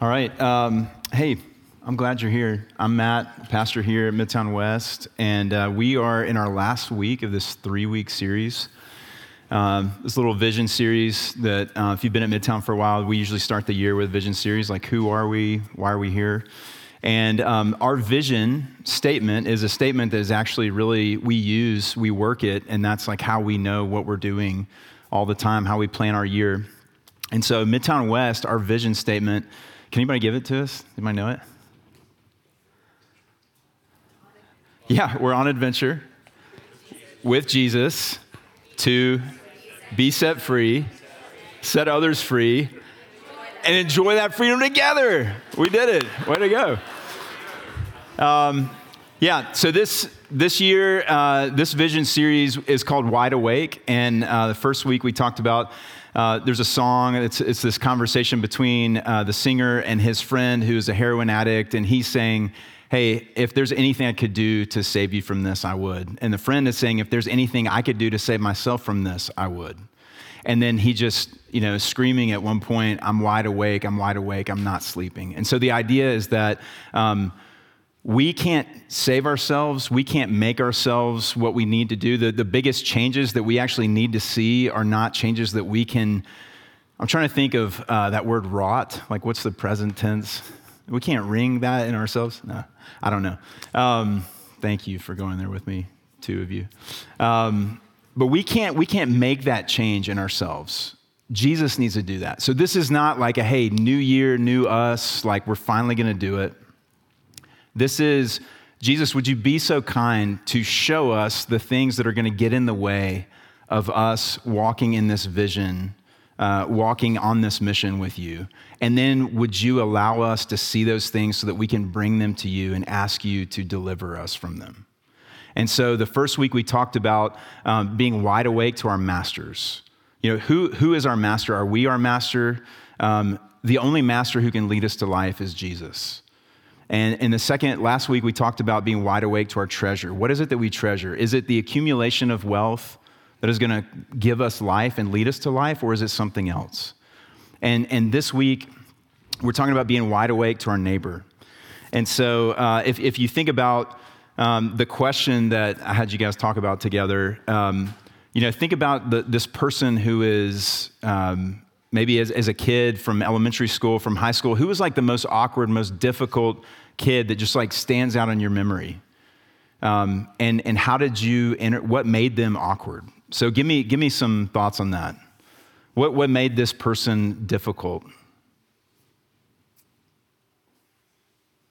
All right. Um, hey, I'm glad you're here. I'm Matt, pastor here at Midtown West, and uh, we are in our last week of this three week series. Um, this little vision series that, uh, if you've been at Midtown for a while, we usually start the year with vision series like, who are we? Why are we here? And um, our vision statement is a statement that is actually really, we use, we work it, and that's like how we know what we're doing all the time, how we plan our year. And so, Midtown West, our vision statement, can anybody give it to us? Anybody know it? Yeah, we're on adventure with Jesus to be set free, set others free, and enjoy that freedom together. We did it. Way to go. Um, yeah, so this, this year, uh, this vision series is called Wide Awake. And uh, the first week we talked about uh, there's a song, it's, it's this conversation between uh, the singer and his friend who's a heroin addict, and he's saying, Hey, if there's anything I could do to save you from this, I would. And the friend is saying, If there's anything I could do to save myself from this, I would. And then he just, you know, screaming at one point, I'm wide awake, I'm wide awake, I'm not sleeping. And so the idea is that um, we can't save ourselves, we can't make ourselves what we need to do. The, the biggest changes that we actually need to see are not changes that we can. I'm trying to think of uh, that word wrought. Like, what's the present tense? We can't ring that in ourselves? No, I don't know. Um, thank you for going there with me, two of you. Um, but we can't, we can't make that change in ourselves. Jesus needs to do that. So this is not like a, hey, new year, new us, like we're finally going to do it. This is, Jesus, would you be so kind to show us the things that are going to get in the way of us walking in this vision, uh, walking on this mission with you? And then would you allow us to see those things so that we can bring them to you and ask you to deliver us from them? And so the first week we talked about um, being wide awake to our masters. You know, who, who is our master? Are we our master? Um, the only master who can lead us to life is Jesus. And in the second, last week we talked about being wide awake to our treasure. What is it that we treasure? Is it the accumulation of wealth that is going to give us life and lead us to life, or is it something else? And, and this week we're talking about being wide awake to our neighbor. And so uh, if, if you think about um, the question that I had you guys talk about together. Um, you know, think about the, this person who is um, maybe as, as a kid from elementary school, from high school, who was like the most awkward, most difficult kid that just like stands out in your memory? Um, and, and how did you enter, what made them awkward? So give me, give me some thoughts on that. What, what made this person difficult?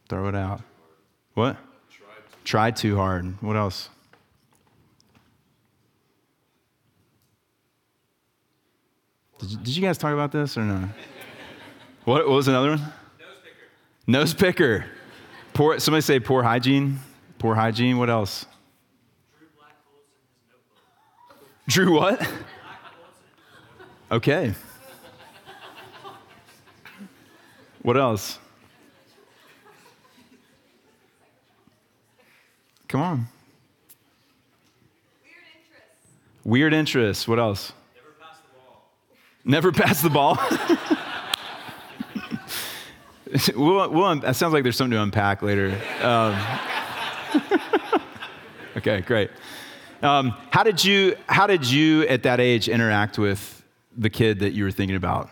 Throw it out. What? Try too hard. What else? Did you, did you guys talk about this or no? What, what was another one? Nose picker. Nose picker. Poor, somebody say poor hygiene. Poor hygiene. What else? Drew what? Okay. What else? Come on. Weird interests. Weird interests. What else? Never pass the ball. We'll, we'll, sounds like there's something to unpack later. Um, okay, great. Um, how did you How did you at that age interact with the kid that you were thinking about?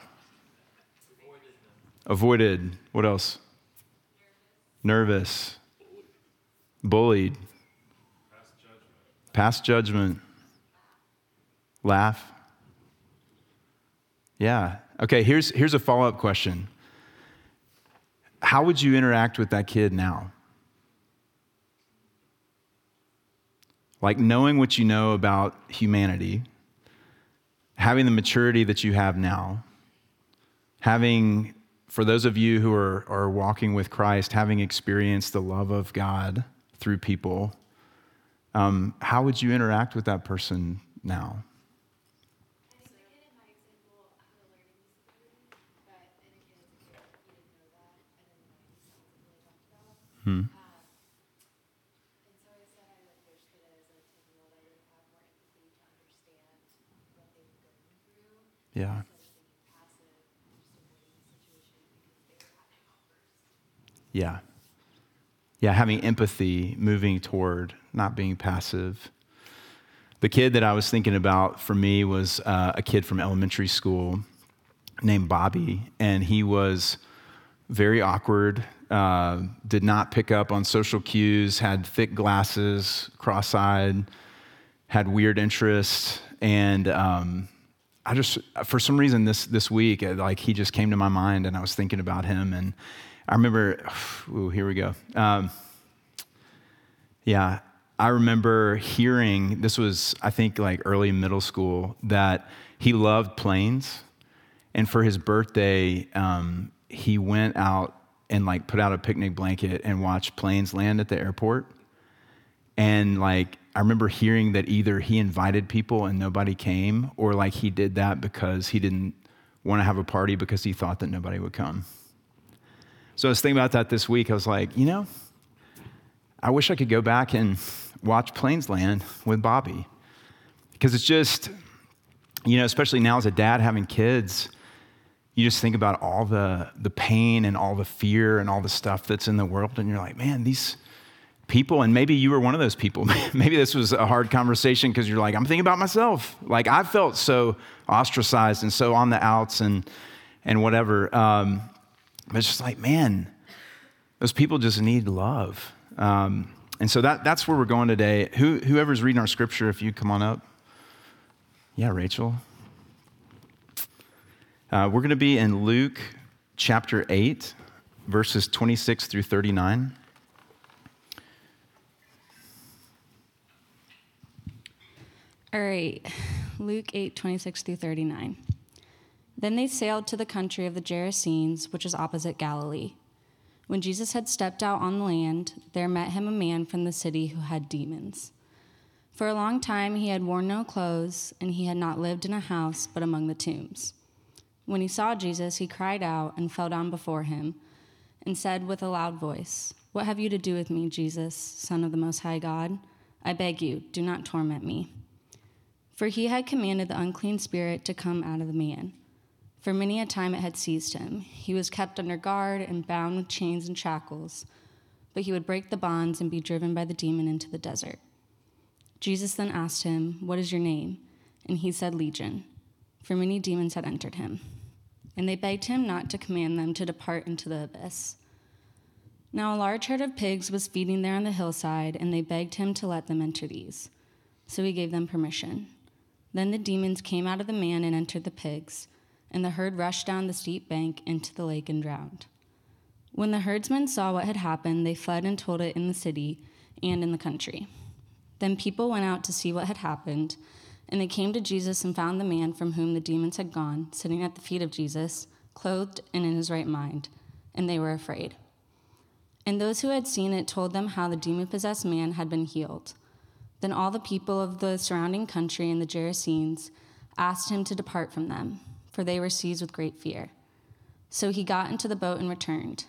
Avoided. What else? Nervous. Bullied. Past judgment. Laugh. Yeah. Okay, here's, here's a follow up question How would you interact with that kid now? Like knowing what you know about humanity, having the maturity that you have now, having, for those of you who are, are walking with Christ, having experienced the love of God through people, um, how would you interact with that person now? Having a Yeah. Yeah, having empathy, moving toward, not being passive. The kid that I was thinking about for me was uh, a kid from elementary school named Bobby, and he was very awkward, uh, did not pick up on social cues, had thick glasses, cross eyed, had weird interests. And um, I just, for some reason, this, this week, uh, like he just came to my mind and I was thinking about him. And I remember, ooh, here we go. Um, yeah, I remember hearing, this was, I think, like early middle school, that he loved planes. And for his birthday, um, he went out and like put out a picnic blanket and watch planes land at the airport. And like, I remember hearing that either he invited people and nobody came, or like he did that because he didn't want to have a party because he thought that nobody would come. So I was thinking about that this week. I was like, you know, I wish I could go back and watch planes land with Bobby. Because it's just, you know, especially now as a dad having kids, you just think about all the, the pain and all the fear and all the stuff that's in the world, and you're like, man, these people, and maybe you were one of those people. maybe this was a hard conversation because you're like, I'm thinking about myself. Like, I felt so ostracized and so on the outs and, and whatever. Um, but it's just like, man, those people just need love. Um, and so that, that's where we're going today. Who, whoever's reading our scripture, if you come on up. Yeah, Rachel. Uh, we're going to be in Luke chapter 8, verses 26 through 39. All right, Luke 8, 26 through 39. Then they sailed to the country of the Gerasenes, which is opposite Galilee. When Jesus had stepped out on the land, there met him a man from the city who had demons. For a long time he had worn no clothes, and he had not lived in a house but among the tombs. When he saw Jesus, he cried out and fell down before him, and said with a loud voice, What have you to do with me, Jesus, Son of the Most High God? I beg you, do not torment me. For he had commanded the unclean spirit to come out of the man. For many a time it had seized him. He was kept under guard and bound with chains and shackles, but he would break the bonds and be driven by the demon into the desert. Jesus then asked him, What is your name? And he said, Legion, for many demons had entered him. And they begged him not to command them to depart into the abyss. Now a large herd of pigs was feeding there on the hillside, and they begged him to let them enter these. So he gave them permission. Then the demons came out of the man and entered the pigs and the herd rushed down the steep bank into the lake and drowned. When the herdsmen saw what had happened, they fled and told it in the city and in the country. Then people went out to see what had happened, and they came to Jesus and found the man from whom the demons had gone, sitting at the feet of Jesus, clothed and in his right mind, and they were afraid. And those who had seen it told them how the demon possessed man had been healed. Then all the people of the surrounding country and the Gerasenes asked him to depart from them for they were seized with great fear. So he got into the boat and returned.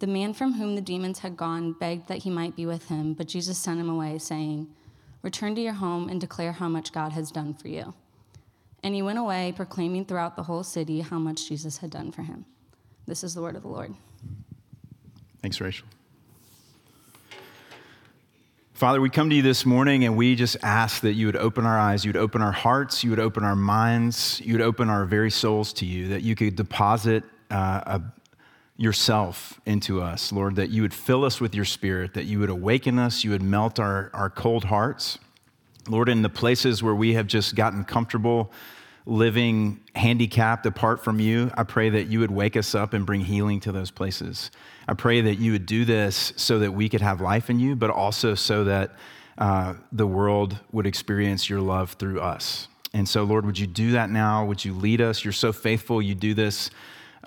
The man from whom the demons had gone begged that he might be with him, but Jesus sent him away, saying, Return to your home and declare how much God has done for you. And he went away, proclaiming throughout the whole city how much Jesus had done for him. This is the word of the Lord. Thanks, Rachel. Father, we come to you this morning and we just ask that you would open our eyes, you would open our hearts, you would open our minds, you would open our very souls to you, that you could deposit uh, a, yourself into us, Lord, that you would fill us with your spirit, that you would awaken us, you would melt our, our cold hearts. Lord, in the places where we have just gotten comfortable living handicapped apart from you, I pray that you would wake us up and bring healing to those places. I pray that you would do this so that we could have life in you, but also so that uh, the world would experience your love through us. And so, Lord, would you do that now? Would you lead us? You're so faithful. You do this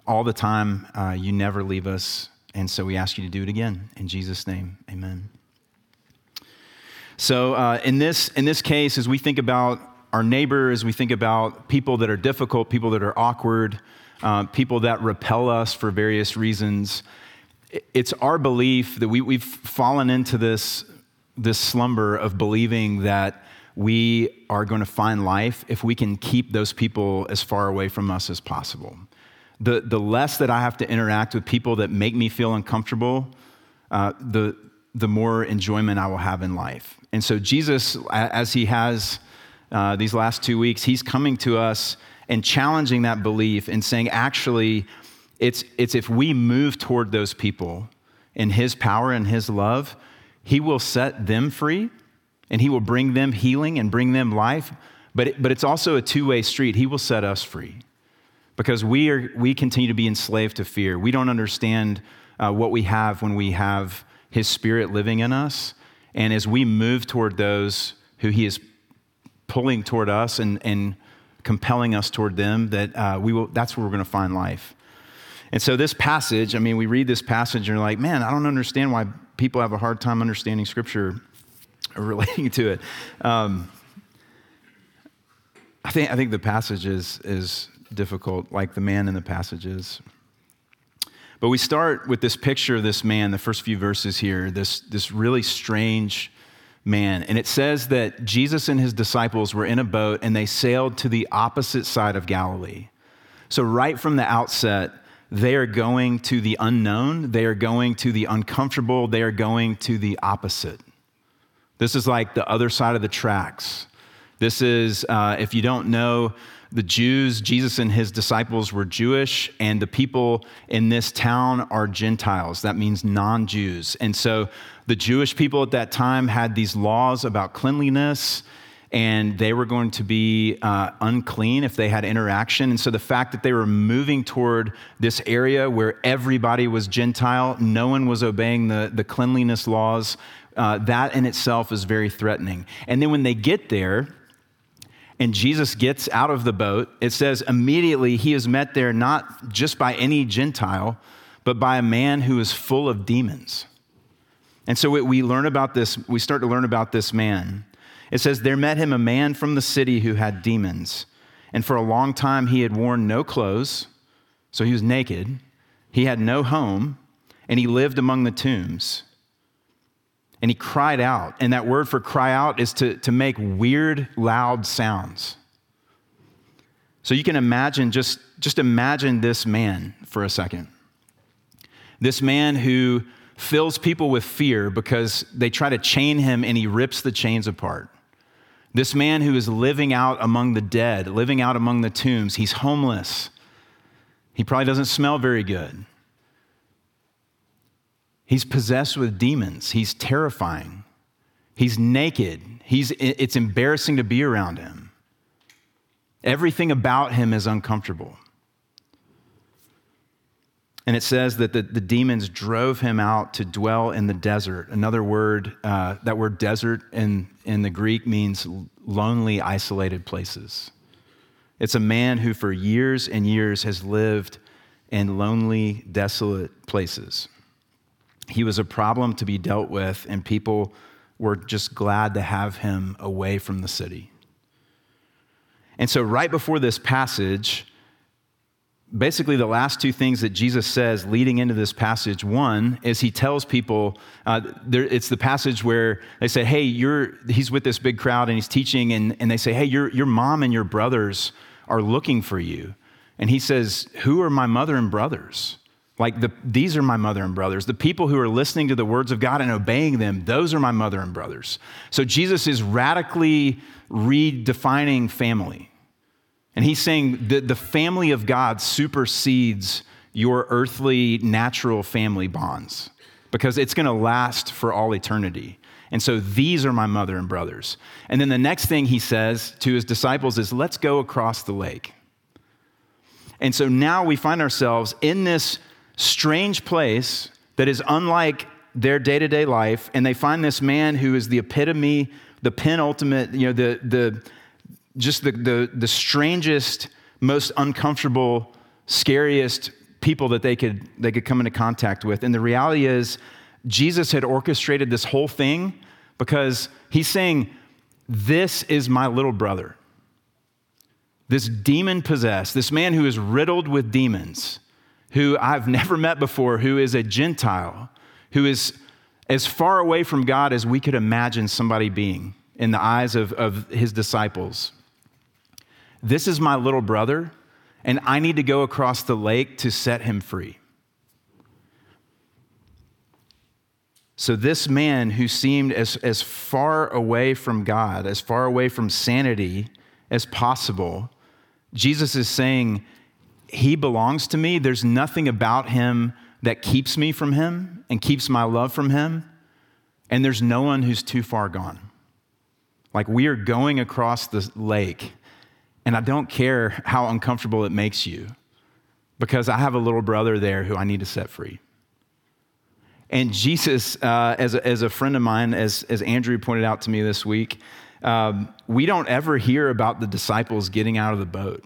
all the time. Uh, you never leave us. And so we ask you to do it again. In Jesus' name, amen. So, uh, in, this, in this case, as we think about our neighbor, as we think about people that are difficult, people that are awkward, uh, people that repel us for various reasons, it's our belief that we, we've fallen into this, this slumber of believing that we are going to find life if we can keep those people as far away from us as possible. The, the less that I have to interact with people that make me feel uncomfortable, uh, the, the more enjoyment I will have in life. And so, Jesus, as he has uh, these last two weeks, he's coming to us and challenging that belief and saying, actually, it's, it's if we move toward those people in his power and his love, he will set them free and he will bring them healing and bring them life. But, it, but it's also a two way street. He will set us free because we, are, we continue to be enslaved to fear. We don't understand uh, what we have when we have his spirit living in us. And as we move toward those who he is pulling toward us and, and compelling us toward them, that uh, we will, that's where we're going to find life. And so, this passage, I mean, we read this passage and you're like, man, I don't understand why people have a hard time understanding scripture or relating to it. Um, I, think, I think the passage is, is difficult, like the man in the passages. But we start with this picture of this man, the first few verses here, this, this really strange man. And it says that Jesus and his disciples were in a boat and they sailed to the opposite side of Galilee. So, right from the outset, they are going to the unknown, they are going to the uncomfortable, they are going to the opposite. This is like the other side of the tracks. This is, uh, if you don't know, the Jews, Jesus and his disciples were Jewish, and the people in this town are Gentiles. That means non Jews. And so the Jewish people at that time had these laws about cleanliness, and they were going to be uh, unclean if they had interaction. And so the fact that they were moving toward this area where everybody was Gentile, no one was obeying the, the cleanliness laws, uh, that in itself is very threatening. And then when they get there, and Jesus gets out of the boat, it says immediately he is met there not just by any Gentile, but by a man who is full of demons. And so we learn about this, we start to learn about this man. It says, There met him a man from the city who had demons. And for a long time he had worn no clothes, so he was naked. He had no home, and he lived among the tombs and he cried out. And that word for cry out is to, to make weird, loud sounds. So you can imagine, just, just imagine this man for a second. This man who fills people with fear because they try to chain him and he rips the chains apart. This man who is living out among the dead, living out among the tombs, he's homeless. He probably doesn't smell very good. He's possessed with demons. He's terrifying. He's naked. He's, it's embarrassing to be around him. Everything about him is uncomfortable. And it says that the, the demons drove him out to dwell in the desert. Another word, uh, that word desert in, in the Greek means lonely, isolated places. It's a man who, for years and years, has lived in lonely, desolate places. He was a problem to be dealt with, and people were just glad to have him away from the city. And so, right before this passage, basically the last two things that Jesus says leading into this passage one is he tells people, uh, there, it's the passage where they say, Hey, you're, he's with this big crowd and he's teaching, and, and they say, Hey, your, your mom and your brothers are looking for you. And he says, Who are my mother and brothers? Like, the, these are my mother and brothers. The people who are listening to the words of God and obeying them, those are my mother and brothers. So, Jesus is radically redefining family. And he's saying that the family of God supersedes your earthly, natural family bonds because it's going to last for all eternity. And so these are my mother and brothers. And then the next thing he says to his disciples is, let's go across the lake. And so now we find ourselves in this strange place that is unlike their day to day life, and they find this man who is the epitome, the penultimate, you know, the, the, just the, the, the strangest, most uncomfortable, scariest people that they could, they could come into contact with. And the reality is, Jesus had orchestrated this whole thing because he's saying, This is my little brother. This demon possessed, this man who is riddled with demons who I've never met before, who is a Gentile, who is as far away from God as we could imagine somebody being in the eyes of, of his disciples. This is my little brother, and I need to go across the lake to set him free. So, this man who seemed as, as far away from God, as far away from sanity as possible, Jesus is saying, He belongs to me. There's nothing about him that keeps me from him and keeps my love from him. And there's no one who's too far gone. Like we are going across the lake, and I don't care how uncomfortable it makes you because I have a little brother there who I need to set free. And Jesus, uh, as, a, as a friend of mine, as, as Andrew pointed out to me this week, um, we don't ever hear about the disciples getting out of the boat.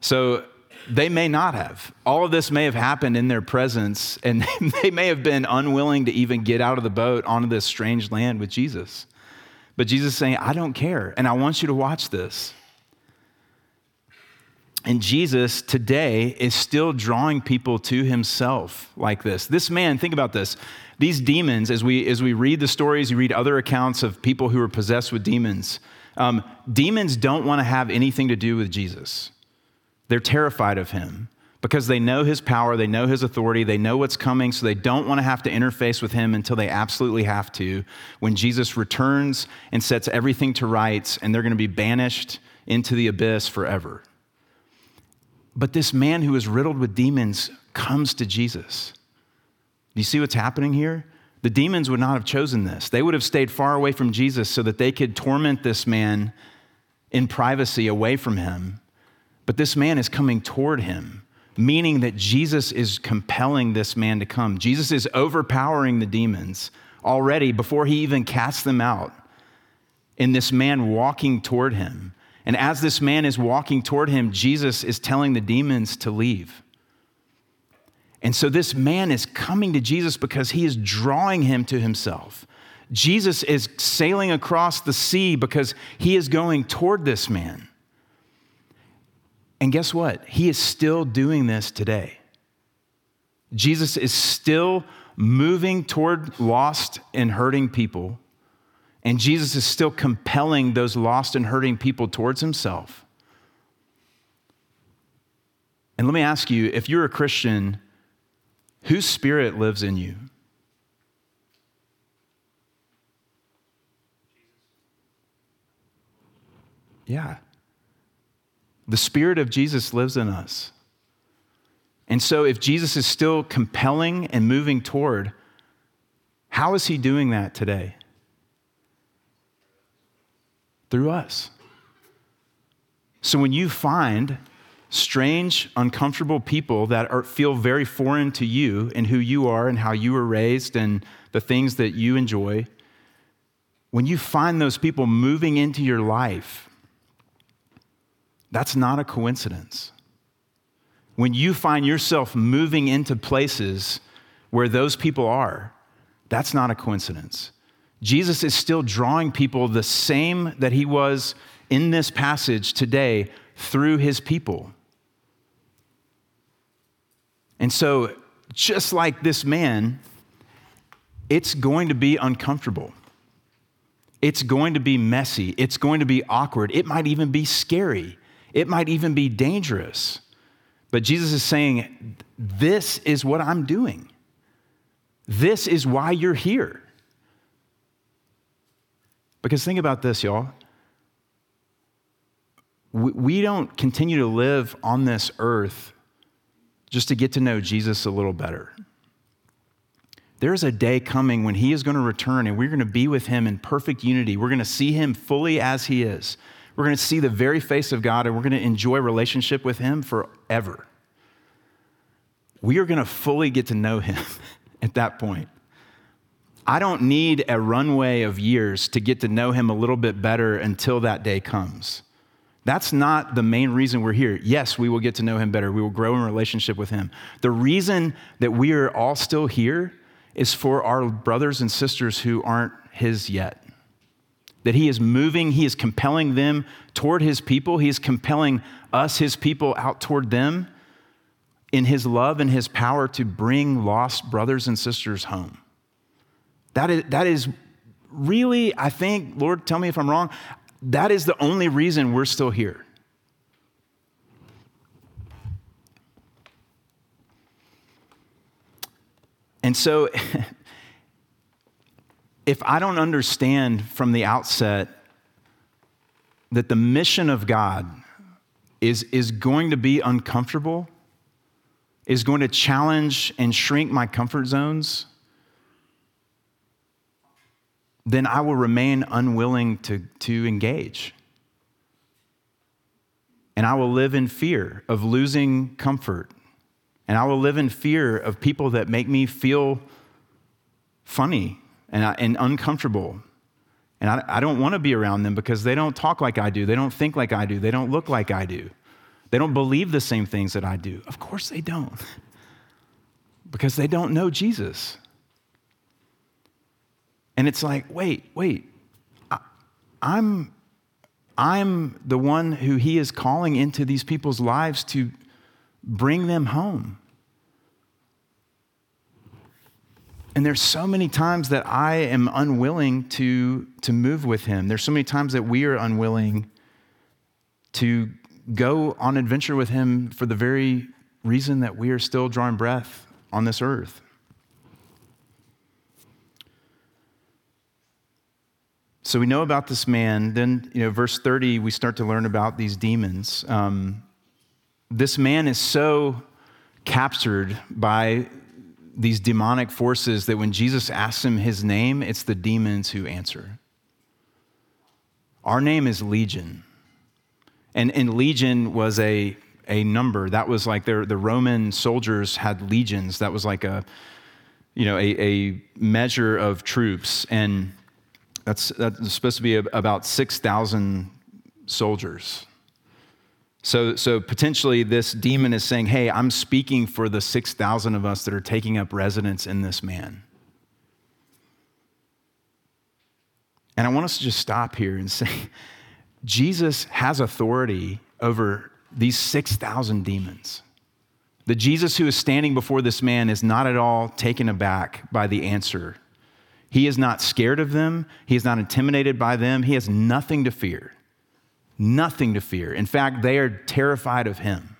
So they may not have. All of this may have happened in their presence, and they may have been unwilling to even get out of the boat onto this strange land with Jesus. But Jesus is saying, I don't care, and I want you to watch this. And Jesus today is still drawing people to himself like this. This man, think about this. These demons, as we, as we read the stories, you read other accounts of people who are possessed with demons. Um, demons don't want to have anything to do with Jesus. They're terrified of him because they know his power, they know his authority, they know what's coming, so they don't want to have to interface with him until they absolutely have to. When Jesus returns and sets everything to rights, and they're going to be banished into the abyss forever. But this man who is riddled with demons comes to Jesus. Do you see what's happening here? The demons would not have chosen this. They would have stayed far away from Jesus so that they could torment this man in privacy away from him. But this man is coming toward him, meaning that Jesus is compelling this man to come. Jesus is overpowering the demons already before he even casts them out. In this man walking toward him. And as this man is walking toward him, Jesus is telling the demons to leave. And so this man is coming to Jesus because he is drawing him to himself. Jesus is sailing across the sea because he is going toward this man. And guess what? He is still doing this today. Jesus is still moving toward lost and hurting people and Jesus is still compelling those lost and hurting people towards himself. And let me ask you if you're a Christian, whose spirit lives in you? Yeah. The Spirit of Jesus lives in us. And so, if Jesus is still compelling and moving toward, how is he doing that today? through us. So when you find strange, uncomfortable people that are, feel very foreign to you and who you are and how you were raised and the things that you enjoy, when you find those people moving into your life, that's not a coincidence. When you find yourself moving into places where those people are, that's not a coincidence. Jesus is still drawing people the same that he was in this passage today through his people. And so, just like this man, it's going to be uncomfortable. It's going to be messy. It's going to be awkward. It might even be scary. It might even be dangerous. But Jesus is saying, This is what I'm doing. This is why you're here. Because think about this, y'all. We don't continue to live on this earth just to get to know Jesus a little better. There's a day coming when he is going to return and we're going to be with him in perfect unity. We're going to see him fully as he is. We're going to see the very face of God and we're going to enjoy relationship with him forever. We are going to fully get to know him at that point. I don't need a runway of years to get to know him a little bit better until that day comes. That's not the main reason we're here. Yes, we will get to know him better. We will grow in relationship with him. The reason that we are all still here is for our brothers and sisters who aren't his yet that He is moving, He is compelling them toward His people, He is compelling us, His people, out toward them in His love and His power to bring lost brothers and sisters home. That is, that is really, I think, Lord, tell me if I'm wrong, that is the only reason we're still here. And so if I don't understand from the outset that the mission of God is, is going to be uncomfortable, is going to challenge and shrink my comfort zones, then I will remain unwilling to, to engage. And I will live in fear of losing comfort. And I will live in fear of people that make me feel funny and, and uncomfortable. And I, I don't want to be around them because they don't talk like I do. They don't think like I do. They don't look like I do. They don't believe the same things that I do. Of course they don't, because they don't know Jesus. And it's like, wait, wait, I, I'm, I'm the one who he is calling into these people's lives to bring them home. And there's so many times that I am unwilling to, to move with him. There's so many times that we are unwilling to go on adventure with him for the very reason that we are still drawing breath on this earth. So we know about this man. Then, you know, verse 30, we start to learn about these demons. Um, this man is so captured by these demonic forces that when Jesus asks him his name, it's the demons who answer. Our name is Legion. And, and Legion was a, a number. That was like their, the Roman soldiers had legions. That was like a, you know, a, a measure of troops. And that's, that's supposed to be about 6,000 soldiers. So, so potentially, this demon is saying, Hey, I'm speaking for the 6,000 of us that are taking up residence in this man. And I want us to just stop here and say, Jesus has authority over these 6,000 demons. The Jesus who is standing before this man is not at all taken aback by the answer. He is not scared of them, he is not intimidated by them, he has nothing to fear. Nothing to fear. In fact, they are terrified of him.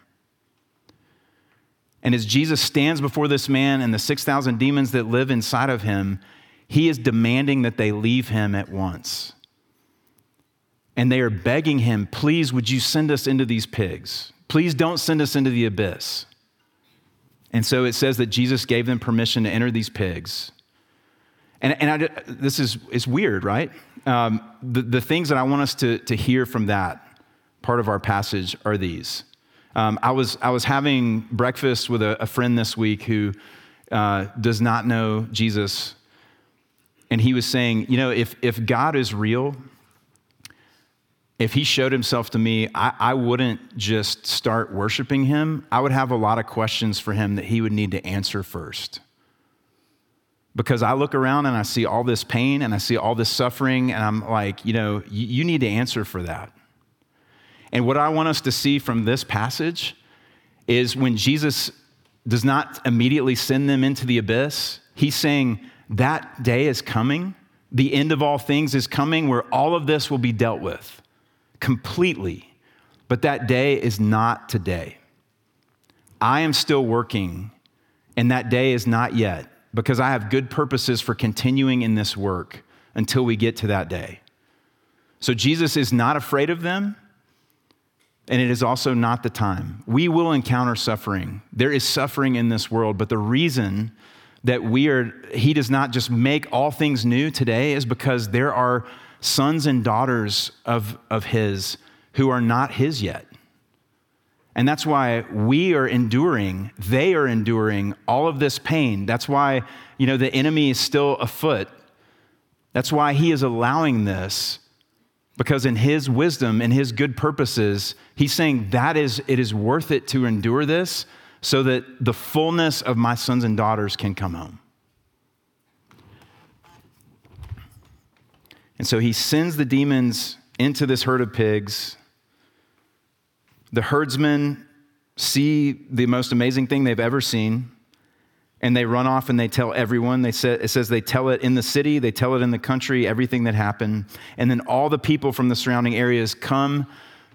And as Jesus stands before this man and the 6,000 demons that live inside of him, he is demanding that they leave him at once. And they are begging him, please, would you send us into these pigs? Please don't send us into the abyss. And so it says that Jesus gave them permission to enter these pigs. And, and I, this is it's weird, right? Um, the, the things that I want us to, to hear from that part of our passage are these. Um, I, was, I was having breakfast with a, a friend this week who uh, does not know Jesus. And he was saying, you know, if, if God is real, if he showed himself to me, I, I wouldn't just start worshiping him. I would have a lot of questions for him that he would need to answer first because I look around and I see all this pain and I see all this suffering, and I'm like, you know, you, you, need to answer for that. And what I want us to see from this passage is when Jesus does not immediately send them into the abyss, he's saying, that day is coming. The end of all things is coming where all of this will be dealt with completely. But that day is not today. I am still working, and that day is not yet because I have good purposes for continuing in this work until we get to that day. So Jesus is not afraid of them, and it is also not the time. We will encounter suffering. There is suffering in this world, but the reason that we are, He does not just make all things new today is because there are sons and daughters of, of His who are not His yet. And that's why we are enduring, they are enduring all of this pain. That's why, you know, the enemy is still afoot. That's why he is allowing this because in his wisdom and his good purposes, he's saying that is it is worth it to endure this so that the fullness of my sons and daughters can come home. And so he sends the demons into this herd of pigs the herdsmen see the most amazing thing they've ever seen, and they run off and they tell everyone. They say, it says they tell it in the city, they tell it in the country, everything that happened. And then all the people from the surrounding areas come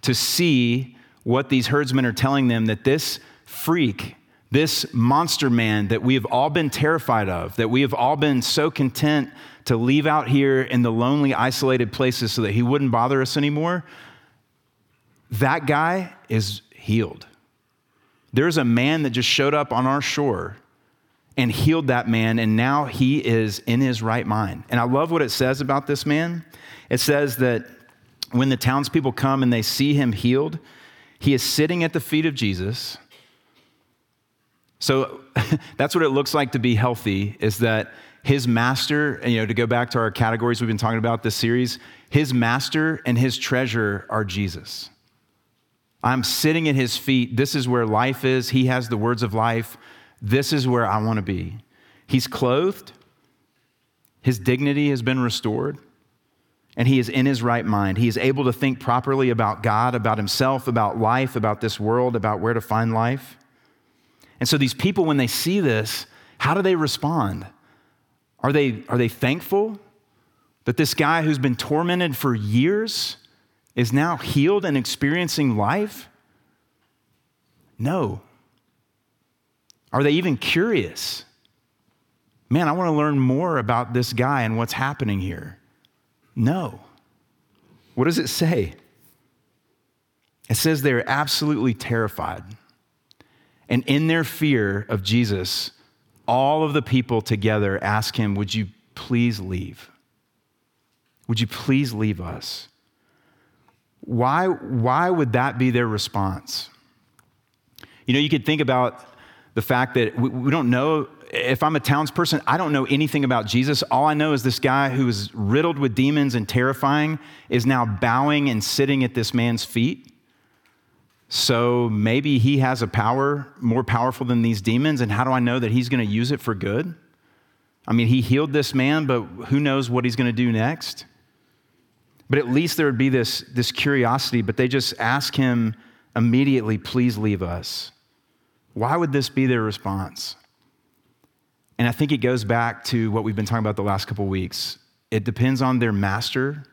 to see what these herdsmen are telling them that this freak, This monster man that we have all been terrified of, that we have all been so content to leave out here in the lonely, isolated places so that he wouldn't bother us anymore, that guy is healed. There's a man that just showed up on our shore and healed that man, and now he is in his right mind. And I love what it says about this man. It says that when the townspeople come and they see him healed, he is sitting at the feet of Jesus. So that's what it looks like to be healthy is that his master, you know, to go back to our categories we've been talking about this series, his master and his treasure are Jesus. I'm sitting at his feet. This is where life is. He has the words of life. This is where I want to be. He's clothed, his dignity has been restored, and he is in his right mind. He is able to think properly about God, about himself, about life, about this world, about where to find life. And so these people, when they see this, how do they respond? Are they, are they thankful that this guy who's been tormented for years is now healed and experiencing life? No. Are they even curious? Man, I want to learn more about this guy and what's happening here. No. What does it say? It says they're absolutely terrified. And in their fear of Jesus, all of the people together ask him, Would you please leave? Would you please leave us? Why, why would that be their response? You know, you could think about the fact that we, we don't know if I'm a townsperson, I don't know anything about Jesus. All I know is this guy who is riddled with demons and terrifying is now bowing and sitting at this man's feet. So maybe he has a power more powerful than these demons. And how do I know that he's going to use it for good? I mean, he healed this man, but who knows what he's going to do next? But at least there would be this, this curiosity, but they just ask him immediately, please leave us. Why would this be their response? And I think it goes back to what we've been talking about the last couple weeks. It depends on their master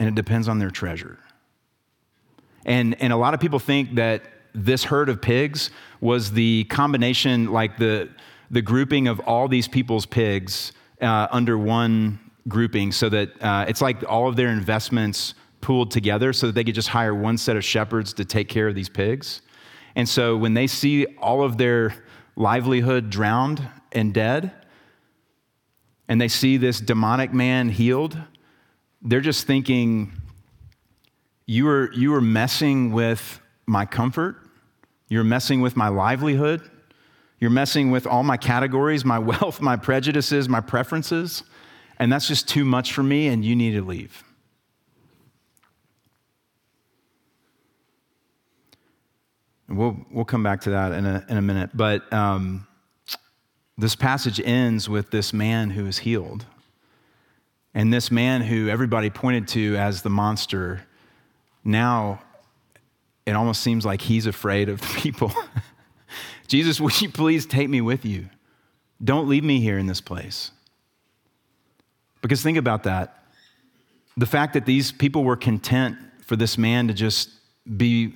and it depends on their treasure. And, and a lot of people think that this herd of pigs was the combination, like the, the grouping of all these people's pigs uh, under one grouping, so that uh, it's like all of their investments pooled together so that they could just hire one set of shepherds to take care of these pigs. And so when they see all of their livelihood drowned and dead, and they see this demonic man healed, they're just thinking, you are, you are messing with my comfort. You're messing with my livelihood. You're messing with all my categories, my wealth, my prejudices, my preferences. And that's just too much for me, and you need to leave. We'll, we'll come back to that in a, in a minute. But um, this passage ends with this man who is healed. And this man who everybody pointed to as the monster, now it almost seems like he's afraid of the people. Jesus, would you please take me with you? Don't leave me here in this place. Because think about that. The fact that these people were content for this man to just be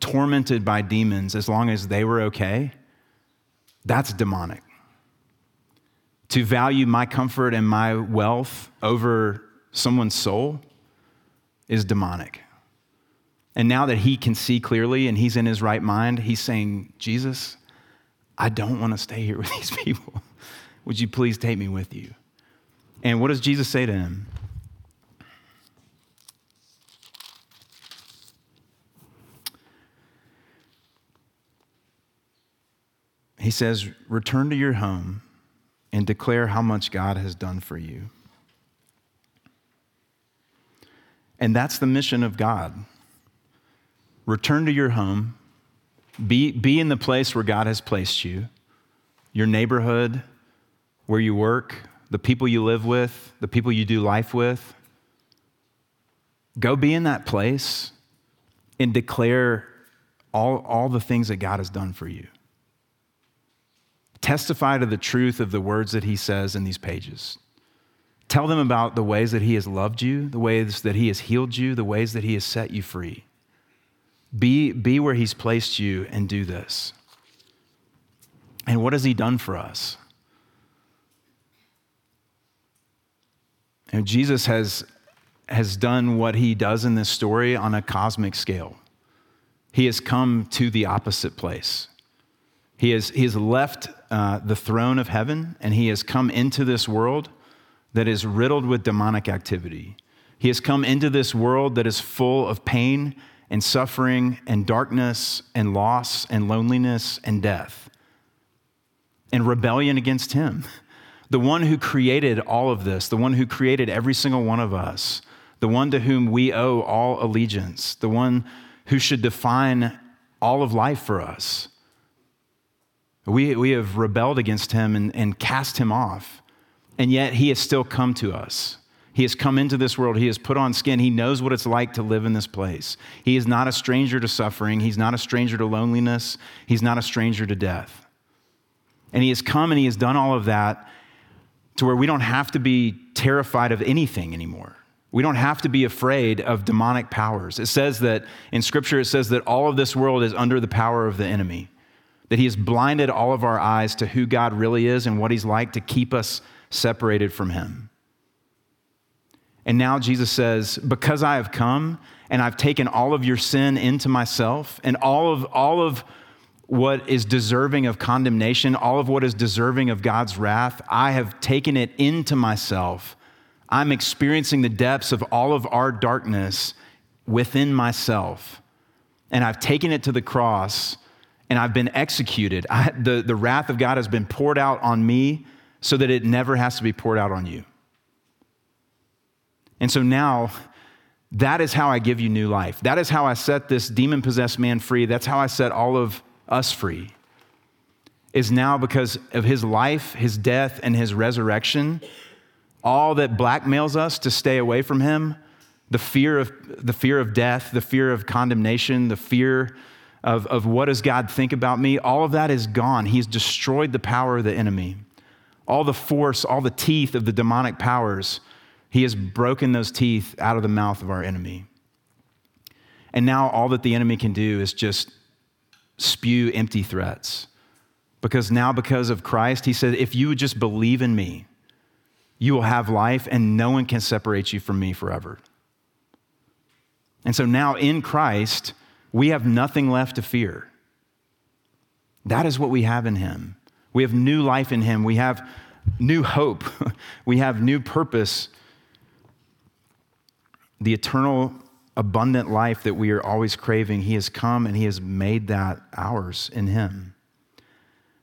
tormented by demons as long as they were okay, that's demonic. To value my comfort and my wealth over someone's soul is demonic. And now that he can see clearly and he's in his right mind, he's saying, Jesus, I don't want to stay here with these people. Would you please take me with you? And what does Jesus say to him? He says, Return to your home and declare how much God has done for you. And that's the mission of God. Return to your home, be, be in the place where God has placed you, your neighborhood, where you work, the people you live with, the people you do life with. Go be in that place and declare all, all the things that God has done for you. Testify to the truth of the words that he says in these pages. Tell them about the ways that he has loved you, the ways that he has healed you, the ways that he has set you free. Be, be where he's placed you and do this. And what has he done for us? And Jesus has, has done what he does in this story on a cosmic scale. He has come to the opposite place. He has, he has left uh, the throne of heaven and he has come into this world that is riddled with demonic activity. He has come into this world that is full of pain and suffering and darkness and loss and loneliness and death and rebellion against him. The one who created all of this, the one who created every single one of us, the one to whom we owe all allegiance, the one who should define all of life for us. We, we have rebelled against him and, and cast him off, and yet he has still come to us. He has come into this world. He has put on skin. He knows what it's like to live in this place. He is not a stranger to suffering. He's not a stranger to loneliness. He's not a stranger to death. And He has come and He has done all of that to where we don't have to be terrified of anything anymore. We don't have to be afraid of demonic powers. It says that in Scripture, it says that all of this world is under the power of the enemy, that He has blinded all of our eyes to who God really is and what He's like to keep us separated from Him. And now Jesus says, Because I have come and I've taken all of your sin into myself and all of, all of what is deserving of condemnation, all of what is deserving of God's wrath, I have taken it into myself. I'm experiencing the depths of all of our darkness within myself. And I've taken it to the cross and I've been executed. I, the, the wrath of God has been poured out on me so that it never has to be poured out on you. And so now, that is how I give you new life. That is how I set this demon possessed man free. That's how I set all of us free. Is now because of his life, his death, and his resurrection, all that blackmails us to stay away from him, the fear of, the fear of death, the fear of condemnation, the fear of, of what does God think about me, all of that is gone. He's destroyed the power of the enemy. All the force, all the teeth of the demonic powers he has broken those teeth out of the mouth of our enemy. And now all that the enemy can do is just spew empty threats. Because now, because of Christ, he said, if you would just believe in me, you will have life, and no one can separate you from me forever. And so now in Christ, we have nothing left to fear. That is what we have in him. We have new life in him. We have new hope. we have new purpose the eternal, abundant life that we are always craving, He has come and He has made that ours in Him.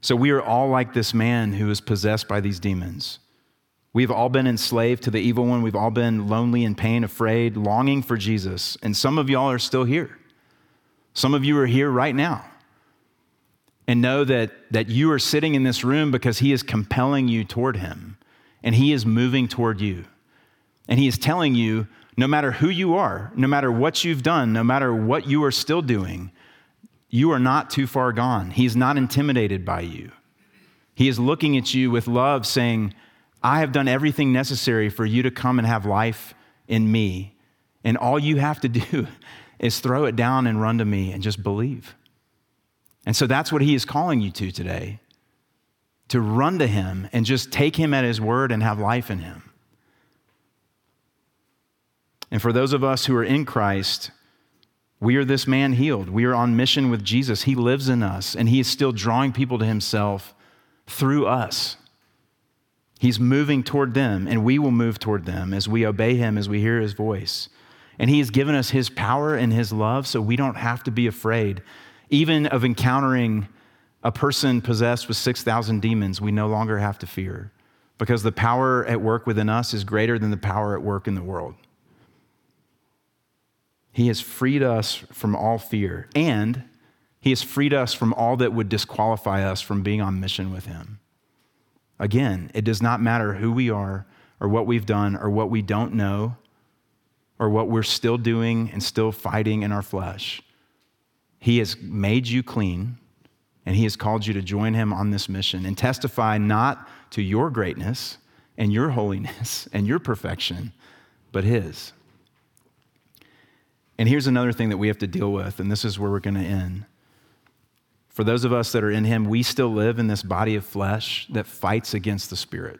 So we are all like this man who is possessed by these demons. We've all been enslaved to the evil one. We've all been lonely and pain, afraid, longing for Jesus. And some of y'all are still here. Some of you are here right now. And know that, that you are sitting in this room because He is compelling you toward Him. And He is moving toward you. And He is telling you, no matter who you are, no matter what you've done, no matter what you are still doing, you are not too far gone. He's not intimidated by you. He is looking at you with love, saying, I have done everything necessary for you to come and have life in me. And all you have to do is throw it down and run to me and just believe. And so that's what he is calling you to today to run to him and just take him at his word and have life in him. And for those of us who are in Christ, we are this man healed. We are on mission with Jesus. He lives in us, and He is still drawing people to Himself through us. He's moving toward them, and we will move toward them as we obey Him, as we hear His voice. And He has given us His power and His love, so we don't have to be afraid, even of encountering a person possessed with 6,000 demons. We no longer have to fear because the power at work within us is greater than the power at work in the world. He has freed us from all fear, and He has freed us from all that would disqualify us from being on mission with Him. Again, it does not matter who we are, or what we've done, or what we don't know, or what we're still doing and still fighting in our flesh. He has made you clean, and He has called you to join Him on this mission and testify not to your greatness and your holiness and your perfection, but His. And here's another thing that we have to deal with, and this is where we're going to end. For those of us that are in Him, we still live in this body of flesh that fights against the Spirit.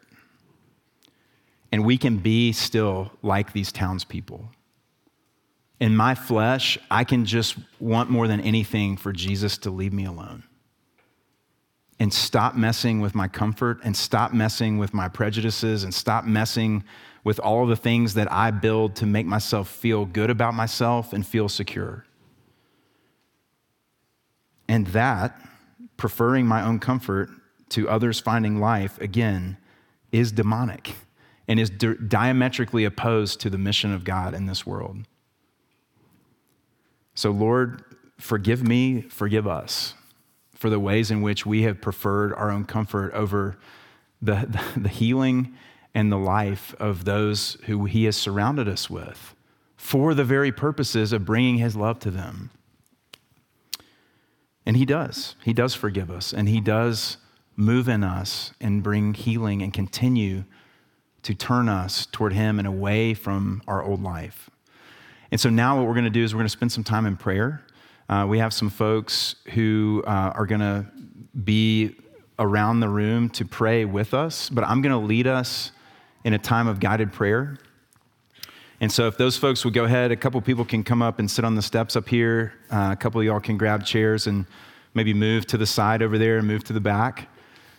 And we can be still like these townspeople. In my flesh, I can just want more than anything for Jesus to leave me alone and stop messing with my comfort and stop messing with my prejudices and stop messing with all of the things that I build to make myself feel good about myself and feel secure. And that, preferring my own comfort to others finding life, again, is demonic and is di- diametrically opposed to the mission of God in this world. So, Lord, forgive me, forgive us for the ways in which we have preferred our own comfort over the, the, the healing and the life of those who He has surrounded us with for the very purposes of bringing His love to them. And He does. He does forgive us, and He does move in us and bring healing and continue to turn us toward Him and away from our old life. And so now what we're going to do is we're going to spend some time in prayer. Uh, we have some folks who uh, are going to be around the room to pray with us, but I'm going to lead us in a time of guided prayer. And so, if those folks would go ahead, a couple people can come up and sit on the steps up here. Uh, a couple of y'all can grab chairs and maybe move to the side over there and move to the back.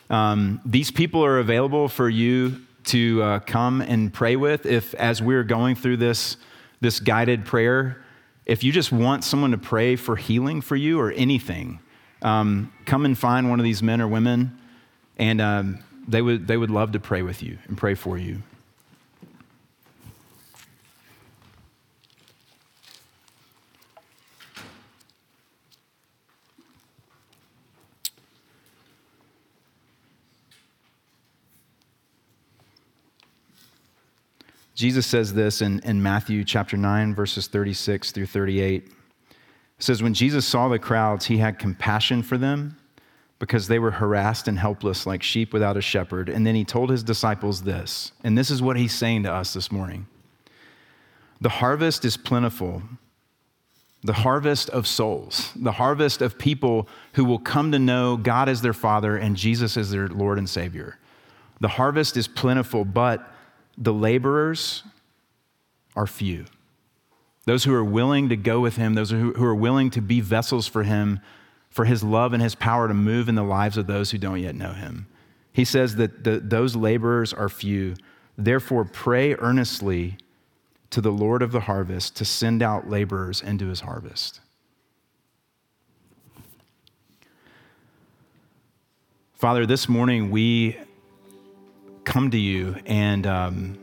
Um, these people are available for you to uh, come and pray with if, as we're going through this, this guided prayer, if you just want someone to pray for healing for you or anything, um, come and find one of these men or women, and um, they, would, they would love to pray with you and pray for you. Jesus says this in, in Matthew chapter 9, verses 36 through 38. It says, When Jesus saw the crowds, he had compassion for them because they were harassed and helpless like sheep without a shepherd. And then he told his disciples this, and this is what he's saying to us this morning The harvest is plentiful, the harvest of souls, the harvest of people who will come to know God as their Father and Jesus as their Lord and Savior. The harvest is plentiful, but the laborers are few. Those who are willing to go with him, those who, are willing to be vessels for him, for his love and his power to move in the lives of those who don't yet know him. He says that the, those laborers are few. Therefore, pray earnestly to the Lord of the harvest to send out laborers into his harvest. Father, this morning we come to you and um,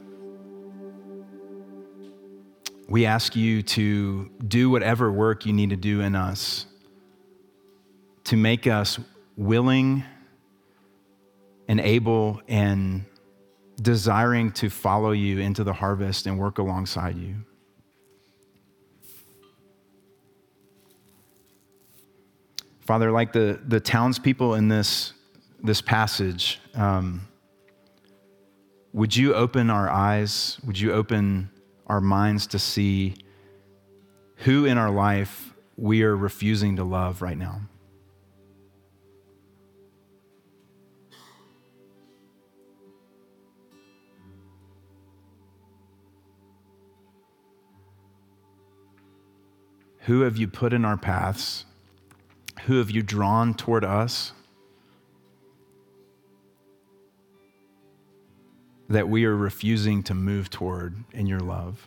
we ask you to do whatever work you need to do in us to make us willing and able and desiring to follow you into the harvest and work alongside you. Father, like the, the townspeople in this, this passage, um, would you open our eyes? Would you open our minds to see who in our life we are refusing to love right now? Who have you put in our paths? Who have you drawn toward us? that we are refusing to move toward in your love.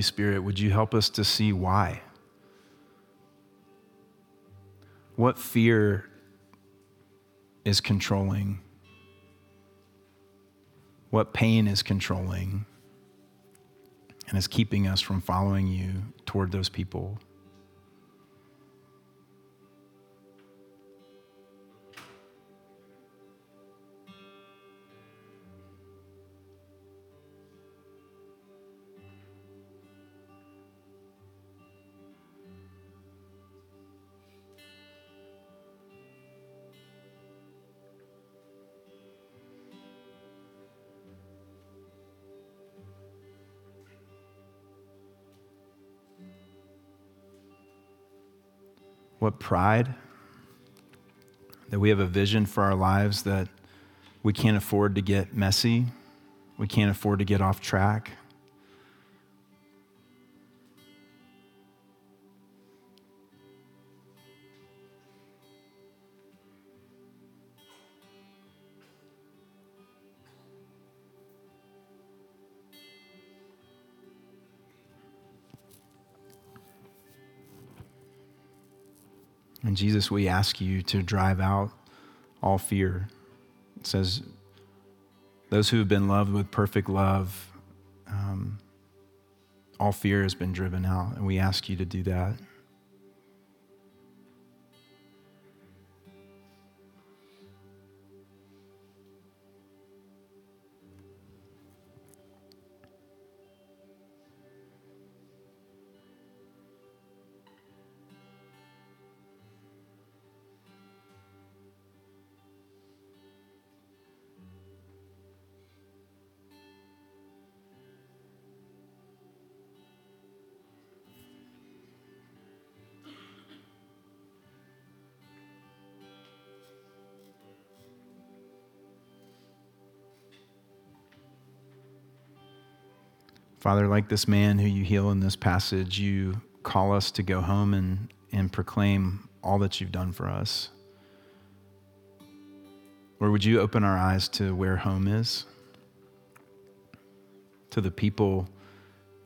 Holy Spirit, would you help us to see why? What fear is controlling? What pain is controlling and is keeping us from following you toward those people. What pride that we have a vision for our lives that we can't afford to get messy, we can't afford to get off track. And Jesus, we ask you to drive out all fear. It says, those who have been loved with perfect love, um, all fear has been driven out. And we ask you to do that. Father, like this man who you heal in this passage, you call us to go home and, and proclaim all that you've done for us. Lord, would you open our eyes to where home is? To the people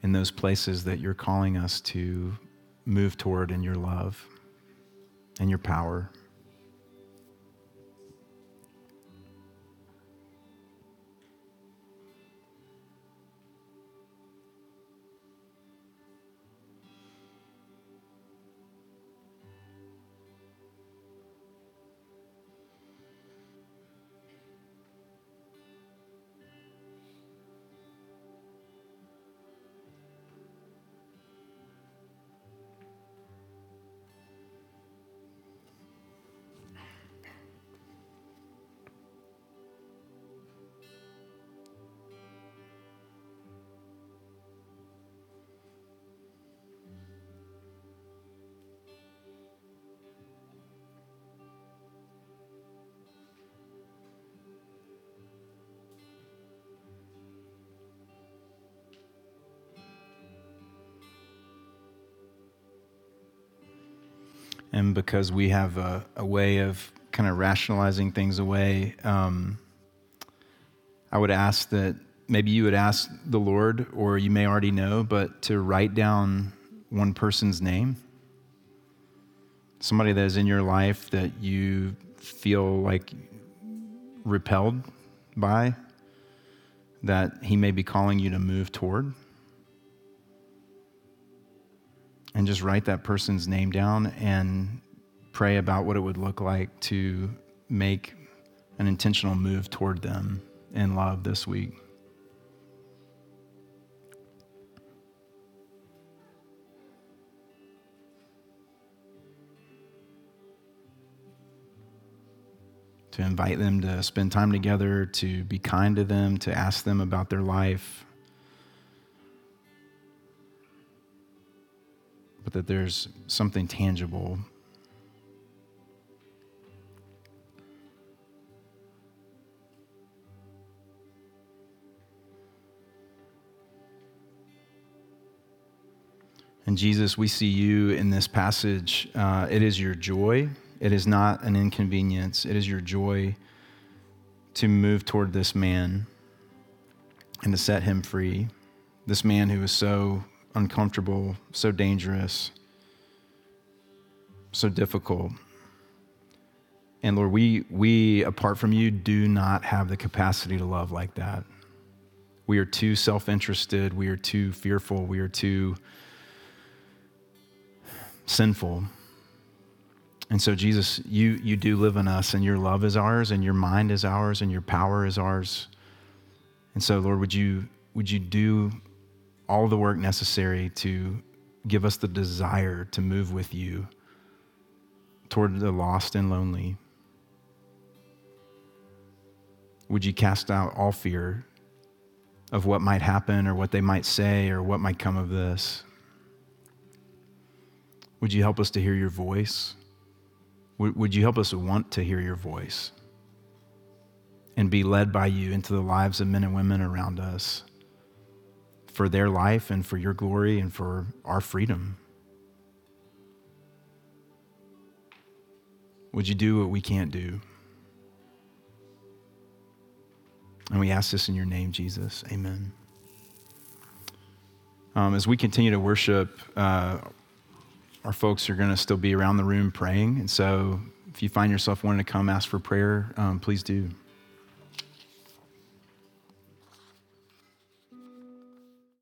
in those places that you're calling us to move toward in your love and your power. Because we have a, a way of kind of rationalizing things away, um, I would ask that maybe you would ask the Lord, or you may already know, but to write down one person's name. Somebody that is in your life that you feel like repelled by, that He may be calling you to move toward. and just write that person's name down and pray about what it would look like to make an intentional move toward them in love this week. To invite them to spend time together, to be kind to them, to ask them about their life, but that there's something tangible. And Jesus, we see you in this passage. Uh, it is your joy. It is not an inconvenience. It is your joy to move toward this man and to set him free. This man who is so uncomfortable, so dangerous, so difficult. And Lord, we, we, apart from you, do not have the capacity to love like that. We are too self interested. We are too fearful. We are too sinful. And so, Jesus, you, you do live in us, and your love is ours, and your mind is ours, and your power is ours. And so, Lord, would you, would you do all the work necessary to give us the desire to move with you toward the lost and lonely? Would you cast out all fear of what might happen or what they might say or what might come of this? Would you help us to hear your voice? Would, you help us want to hear your voice and be led by you into the lives of men and women around us for their life and for your glory and for our freedom? Would you do what we can't do? And we ask this in your name, Jesus. Amen. Um, as we continue to worship, uh, our folks are going to still be around the room praying. And so if you find yourself wanting to come ask for prayer, um, please do.